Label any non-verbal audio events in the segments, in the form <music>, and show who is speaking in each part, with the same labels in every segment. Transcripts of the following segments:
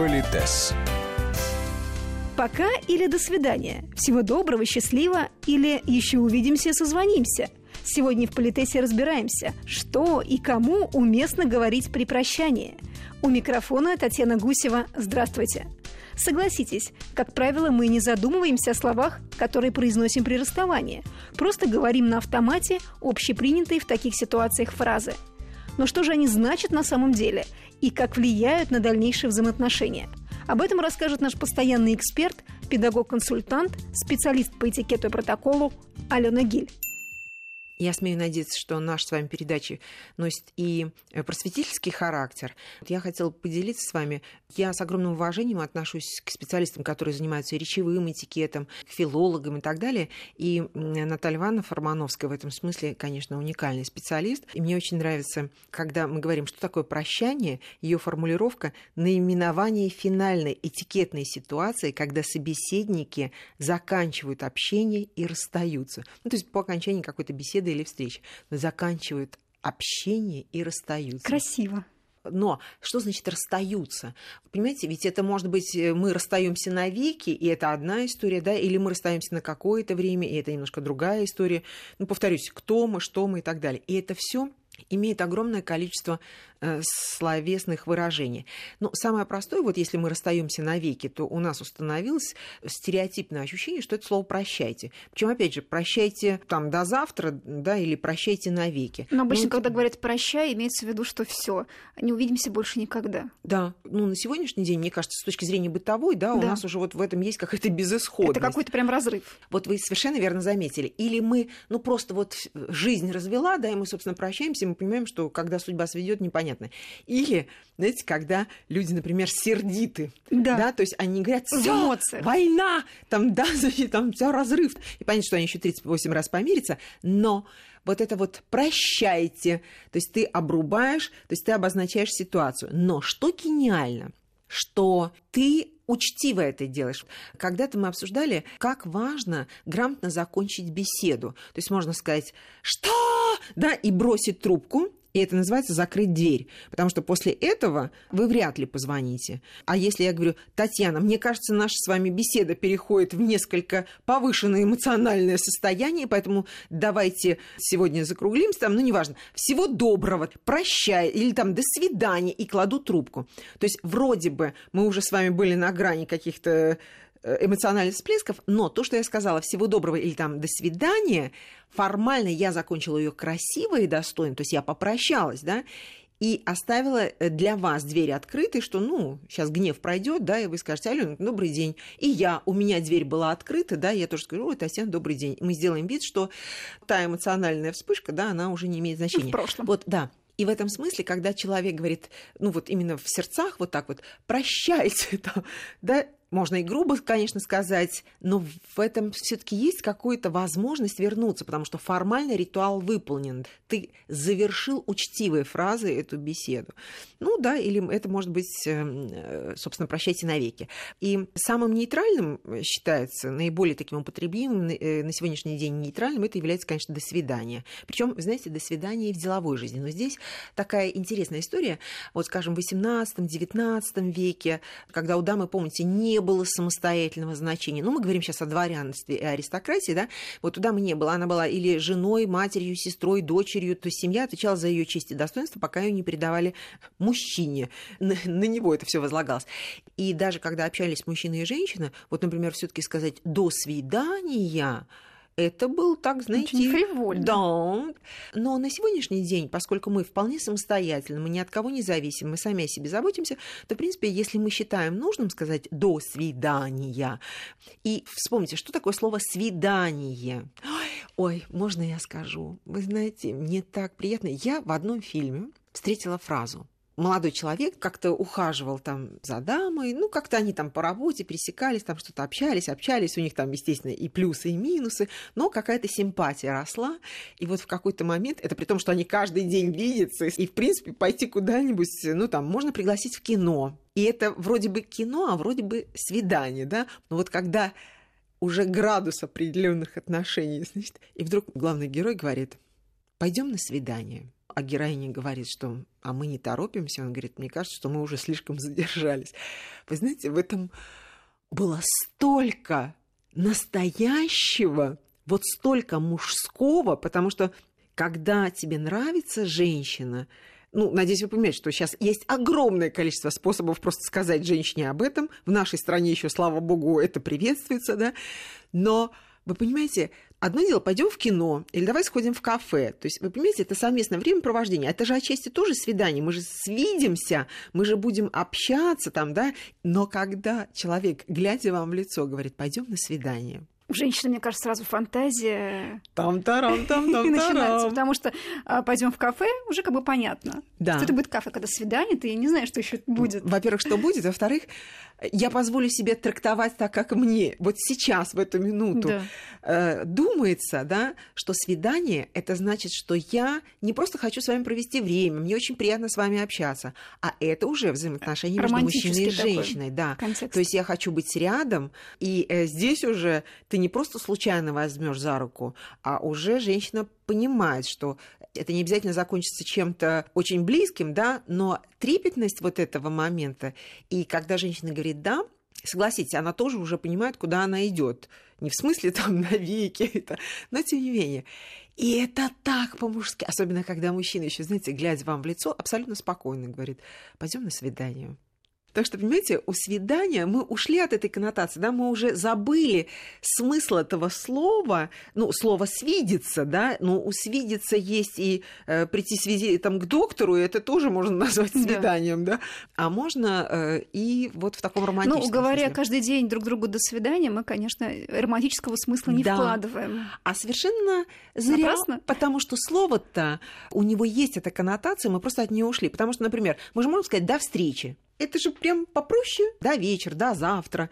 Speaker 1: Политес.
Speaker 2: Пока или до свидания. Всего доброго, счастливо или еще увидимся, созвонимся. Сегодня в Политесе разбираемся, что и кому уместно говорить при прощании. У микрофона Татьяна Гусева. Здравствуйте. Согласитесь, как правило, мы не задумываемся о словах, которые произносим при расставании. Просто говорим на автомате общепринятые в таких ситуациях фразы. Но что же они значат на самом деле и как влияют на дальнейшие взаимоотношения – об этом расскажет наш постоянный эксперт, педагог-консультант, специалист по этикету и протоколу Алена Гиль.
Speaker 3: Я смею надеяться, что наша с вами передача носит и э, просветительский характер. Я хотела поделиться с вами. Я с огромным уважением отношусь к специалистам, которые занимаются речевым этикетом, к филологам и так далее. И Наталья Ивановна Формановская в этом смысле, конечно, уникальный специалист. И мне очень нравится, когда мы говорим, что такое прощание, ее формулировка наименование финальной этикетной ситуации, когда собеседники заканчивают общение и расстаются. Ну, то есть по окончании какой-то беседы беседы или встреч, заканчивают общение и расстаются.
Speaker 2: Красиво.
Speaker 3: Но что значит расстаются? Понимаете, ведь это может быть э, мы расстаемся навеки, и это одна история, да, или мы расстаемся на какое-то время, и это немножко другая история. Ну, повторюсь, кто мы, что мы и так далее. И это все имеет огромное количество э, словесных выражений. Но самое простое, вот если мы расстаемся навеки, то у нас установилось стереотипное ощущение, что это слово «прощайте». Причем, опять же, «прощайте там до завтра», да, или «прощайте навеки».
Speaker 2: Но обычно, ну, когда говорят «прощай», имеется в виду, что все, не увидимся больше никогда.
Speaker 3: Да, ну на сегодняшний день, мне кажется, с точки зрения бытовой, да, да. у нас уже вот в этом есть какая-то безысходность.
Speaker 2: Это какой-то прям разрыв.
Speaker 3: Вот вы совершенно верно заметили. Или мы, ну просто вот жизнь развела, да, и мы, собственно, прощаемся, мы понимаем, что когда судьба сведет, непонятно. Или, знаете, когда люди, например, сердиты, да, да то есть они говорят, все, война, там, да, <laughs> значит, там все разрыв. И понятно, что они еще 38 раз помирятся, но вот это вот прощайте, то есть ты обрубаешь, то есть ты обозначаешь ситуацию. Но что гениально, что ты учтиво это делаешь. Когда-то мы обсуждали, как важно грамотно закончить беседу. То есть можно сказать, что? Да, и бросить трубку, и это называется закрыть дверь. Потому что после этого вы вряд ли позвоните. А если я говорю, Татьяна, мне кажется, наша с вами беседа переходит в несколько повышенное эмоциональное состояние, поэтому давайте сегодня закруглимся, там, ну, неважно, всего доброго, прощай, или там до свидания, и кладу трубку. То есть вроде бы мы уже с вами были на грани каких-то эмоциональных всплесков, но то, что я сказала «всего доброго» или там «до свидания», формально я закончила ее красиво и достойно, то есть я попрощалась, да, и оставила э, для вас двери открытой, что, ну, сейчас гнев пройдет, да, и вы скажете, Алена, добрый день. И я, у меня дверь была открыта, да, я тоже скажу, ой, Татьяна, добрый день. Мы сделаем вид, что та эмоциональная вспышка, да, она уже не имеет значения.
Speaker 2: В прошлом.
Speaker 3: Вот, да. И в этом смысле, когда человек говорит, ну вот именно в сердцах вот так вот, прощайте, <laughs> там, да, можно и грубо, конечно, сказать, но в этом все-таки есть какая-то возможность вернуться, потому что формально ритуал выполнен. Ты завершил учтивой фразой эту беседу. Ну да, или это может быть, эм, э, собственно, прощайте навеки. И самым нейтральным считается, наиболее таким употребимым э, на сегодняшний день нейтральным, это является, конечно, до свидания. Причем, знаете, до свидания и в деловой жизни. Но здесь такая интересная история. Вот, скажем, в 18-19 веке, когда у дамы, помните, не было самостоятельного значения. Ну, мы говорим сейчас о дворянстве и аристократии, да, вот туда мы не было. Она была или женой, матерью, сестрой, дочерью, то есть семья отвечала за ее честь и достоинство, пока ее не передавали мужчине. На, на него это все возлагалось. И даже когда общались мужчина и женщина, вот, например, все-таки сказать «до свидания», это был, так, знаете...
Speaker 2: Очень фривольно.
Speaker 3: Да. Но на сегодняшний день, поскольку мы вполне самостоятельны, мы ни от кого не зависим, мы сами о себе заботимся, то, в принципе, если мы считаем нужным сказать «до свидания», и вспомните, что такое слово «свидание»? Ой, можно я скажу? Вы знаете, мне так приятно. Я в одном фильме встретила фразу молодой человек как-то ухаживал там за дамой, ну, как-то они там по работе пересекались, там что-то общались, общались, у них там, естественно, и плюсы, и минусы, но какая-то симпатия росла, и вот в какой-то момент, это при том, что они каждый день видятся, и, в принципе, пойти куда-нибудь, ну, там, можно пригласить в кино, и это вроде бы кино, а вроде бы свидание, да, но вот когда уже градус определенных отношений, значит, и вдруг главный герой говорит, пойдем на свидание. А героиня говорит, что а мы не торопимся, он говорит, мне кажется, что мы уже слишком задержались. Вы знаете, в этом было столько настоящего, вот столько мужского, потому что когда тебе нравится женщина, ну, надеюсь, вы понимаете, что сейчас есть огромное количество способов просто сказать женщине об этом. В нашей стране еще, слава богу, это приветствуется, да. Но вы понимаете, одно дело, пойдем в кино, или давай сходим в кафе. То есть, вы понимаете, это совместное времяпровождение. Это же отчасти тоже свидание. Мы же свидимся, мы же будем общаться там, да. Но когда человек, глядя вам в лицо, говорит, пойдем на свидание,
Speaker 2: у женщины, мне кажется, сразу фантазия
Speaker 3: там тарам там там начинается,
Speaker 2: потому что а, пойдем в кафе, уже как бы понятно. Да. Что это будет кафе, когда свидание, ты не знаешь, что еще будет.
Speaker 3: Во-первых, что будет, во-вторых, я позволю себе трактовать так, как мне вот сейчас, в эту минуту, да. э, думается, да, что свидание – это значит, что я не просто хочу с вами провести время, мне очень приятно с вами общаться, а это уже взаимоотношения между мужчиной и женщиной. Да.
Speaker 2: Контекст.
Speaker 3: То есть я хочу быть рядом, и э, здесь уже ты не просто случайно возьмешь за руку, а уже женщина понимает, что это не обязательно закончится чем-то очень близким, да, но трепетность вот этого момента, и когда женщина говорит «да», согласитесь, она тоже уже понимает, куда она идет. Не в смысле <laughs> там навеки, это, но тем не менее. И это так по-мужски, особенно когда мужчина еще, знаете, глядя вам в лицо, абсолютно спокойно говорит, пойдем на свидание. Так что, понимаете, у свидания мы ушли от этой коннотации, да, мы уже забыли смысл этого слова, ну, слово «свидеться», да, но у «свидеться» есть и э, прийти свизи, там, к доктору, и это тоже можно <laughs> назвать свиданием, да, да? а можно э, и вот в таком романтическом
Speaker 2: Ну, говоря
Speaker 3: смысле.
Speaker 2: каждый день друг другу «до свидания», мы, конечно, романтического смысла не
Speaker 3: да.
Speaker 2: вкладываем.
Speaker 3: А совершенно зря, Напрасно? потому что слово-то, у него есть эта коннотация, мы просто от нее ушли, потому что, например, мы же можем сказать «до встречи», это же прям попроще. Да, вечер, да, завтра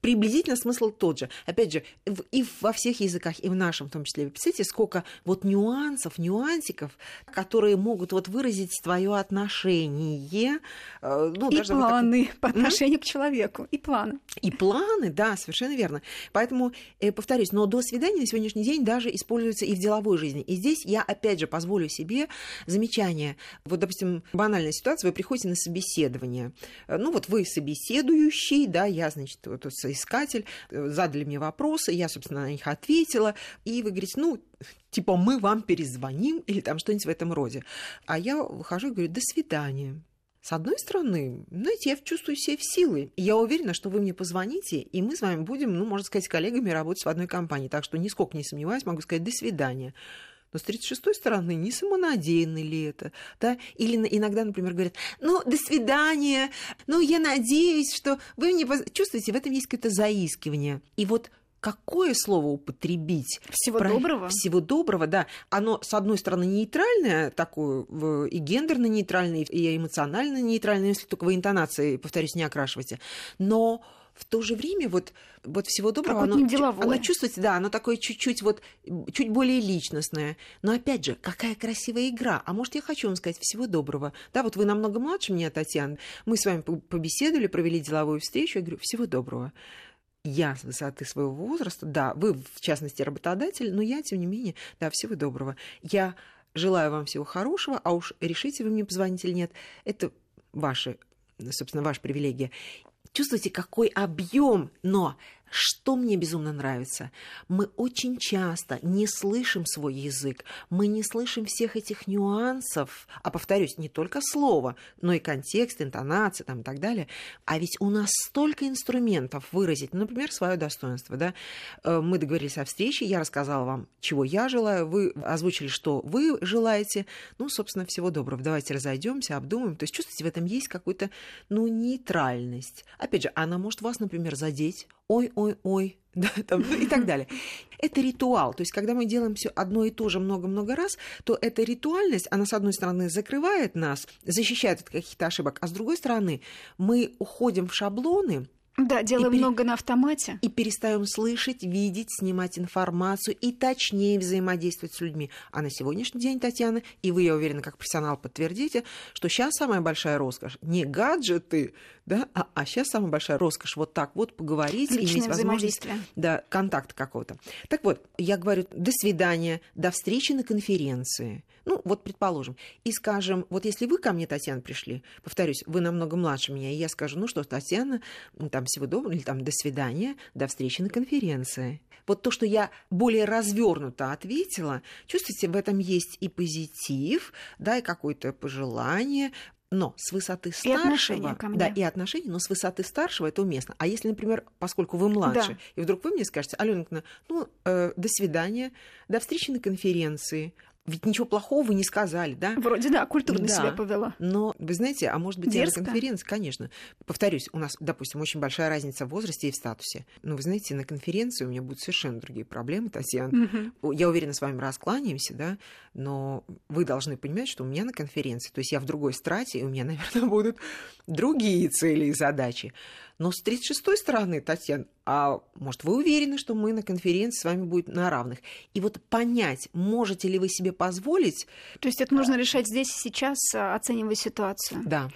Speaker 3: приблизительно смысл тот же. Опять же, и во всех языках, и в нашем в том числе. Вы представляете, сколько вот нюансов, нюансиков, которые могут вот выразить твое отношение.
Speaker 2: Э, ну, и планы так... по отношению mm-hmm. к человеку. И планы.
Speaker 3: И планы, да, совершенно верно. Поэтому, э, повторюсь, но до свидания на сегодняшний день даже используется и в деловой жизни. И здесь я, опять же, позволю себе замечание. Вот, допустим, банальная ситуация, вы приходите на собеседование. Э, ну, вот вы собеседующий, да, я, значит, вот искатель, э, задали мне вопросы, я, собственно, на них ответила, и вы говорите, ну, типа, мы вам перезвоним, или там что-нибудь в этом роде. А я выхожу и говорю, до свидания. С одной стороны, знаете, я чувствую себя в силы. Я уверена, что вы мне позвоните, и мы с вами будем, ну, можно сказать, коллегами работать в одной компании. Так что нисколько не сомневаюсь, могу сказать «до свидания». Но с 36-й стороны, не самонадеянно ли это? Да? Или иногда, например, говорят, ну, до свидания, ну, я надеюсь, что вы мне... Чувствуете, в этом есть какое-то заискивание. И вот какое слово употребить?
Speaker 2: Всего Про... доброго.
Speaker 3: Всего доброго, да. Оно, с одной стороны, нейтральное, такое и гендерно-нейтральное, и эмоционально-нейтральное, если только вы интонации, повторюсь, не окрашиваете. Но в то же время вот, вот всего доброго, оно, оно чувствуется, да, оно такое чуть-чуть вот, чуть более личностное. Но опять же, какая красивая игра. А может, я хочу вам сказать всего доброго. Да, вот вы намного младше меня, Татьяна. Мы с вами побеседовали, провели деловую встречу. Я говорю, всего доброго я с высоты своего возраста, да, вы, в частности, работодатель, но я, тем не менее, да, всего доброго. Я желаю вам всего хорошего, а уж решите вы мне позвонить или нет, это ваши собственно, ваша привилегия. Чувствуете, какой объем, но что мне безумно нравится? Мы очень часто не слышим свой язык, мы не слышим всех этих нюансов, а повторюсь, не только слово, но и контекст, интонация там, и так далее. А ведь у нас столько инструментов выразить, например, свое достоинство. Да? Э, мы договорились о встрече, я рассказала вам, чего я желаю, вы озвучили, что вы желаете. Ну, собственно, всего доброго. Давайте разойдемся, обдумаем. То есть чувствуете, в этом есть какую-то ну, нейтральность. Опять же, она может вас, например, задеть, ой-ой-ой, <laughs> да, там, и так далее. Это ритуал. То есть, когда мы делаем все одно и то же много-много раз, то эта ритуальность, она, с одной стороны, закрывает нас, защищает от каких-то ошибок, а с другой стороны, мы уходим в шаблоны,
Speaker 2: Да, делаем и много на автомате.
Speaker 3: И перестаем слышать, видеть, снимать информацию и точнее взаимодействовать с людьми. А на сегодняшний день, Татьяна, и вы, я уверена, как профессионал подтвердите, что сейчас самая большая роскошь не гаджеты, да, а, а сейчас самая большая роскошь вот так вот поговорить,
Speaker 2: Личное иметь возможность
Speaker 3: да, контакта какого-то. Так вот, я говорю, до свидания, до встречи на конференции. Ну, вот предположим. И скажем, вот если вы ко мне, Татьяна, пришли, повторюсь, вы намного младше меня, и я скажу, ну что, Татьяна, там всего доброго, или там до свидания, до встречи на конференции. Вот то, что я более развернуто ответила, чувствуете, в этом есть и позитив, да, и какое-то пожелание, но с высоты старшего...
Speaker 2: И отношения ко мне.
Speaker 3: Да, и отношения, но с высоты старшего это уместно. А если, например, поскольку вы младше, да. и вдруг вы мне скажете, Аленка, ну, э, до свидания, до встречи на конференции, ведь ничего плохого вы не сказали, да?
Speaker 2: Вроде да, культурно да. себя повела.
Speaker 3: Но, вы знаете, а может быть, Дерзко. на конференции, конечно. Повторюсь, у нас, допустим, очень большая разница в возрасте и в статусе. Но вы знаете, на конференции у меня будут совершенно другие проблемы, Татьяна. Угу. Я уверена, с вами раскланяемся, да, но вы должны понимать, что у меня на конференции, то есть я в другой страте, и у меня, <laughs> наверное, будут другие цели и задачи. Но с 36-й стороны, Татьяна, а может, вы уверены, что мы на конференции с вами будет на равных? И вот понять, можете ли вы себе позволить...
Speaker 2: То есть это нужно решать здесь и сейчас, а, оценивая ситуацию.
Speaker 3: Да.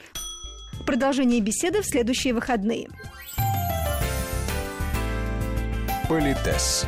Speaker 2: Продолжение беседы в следующие выходные.
Speaker 1: Политес.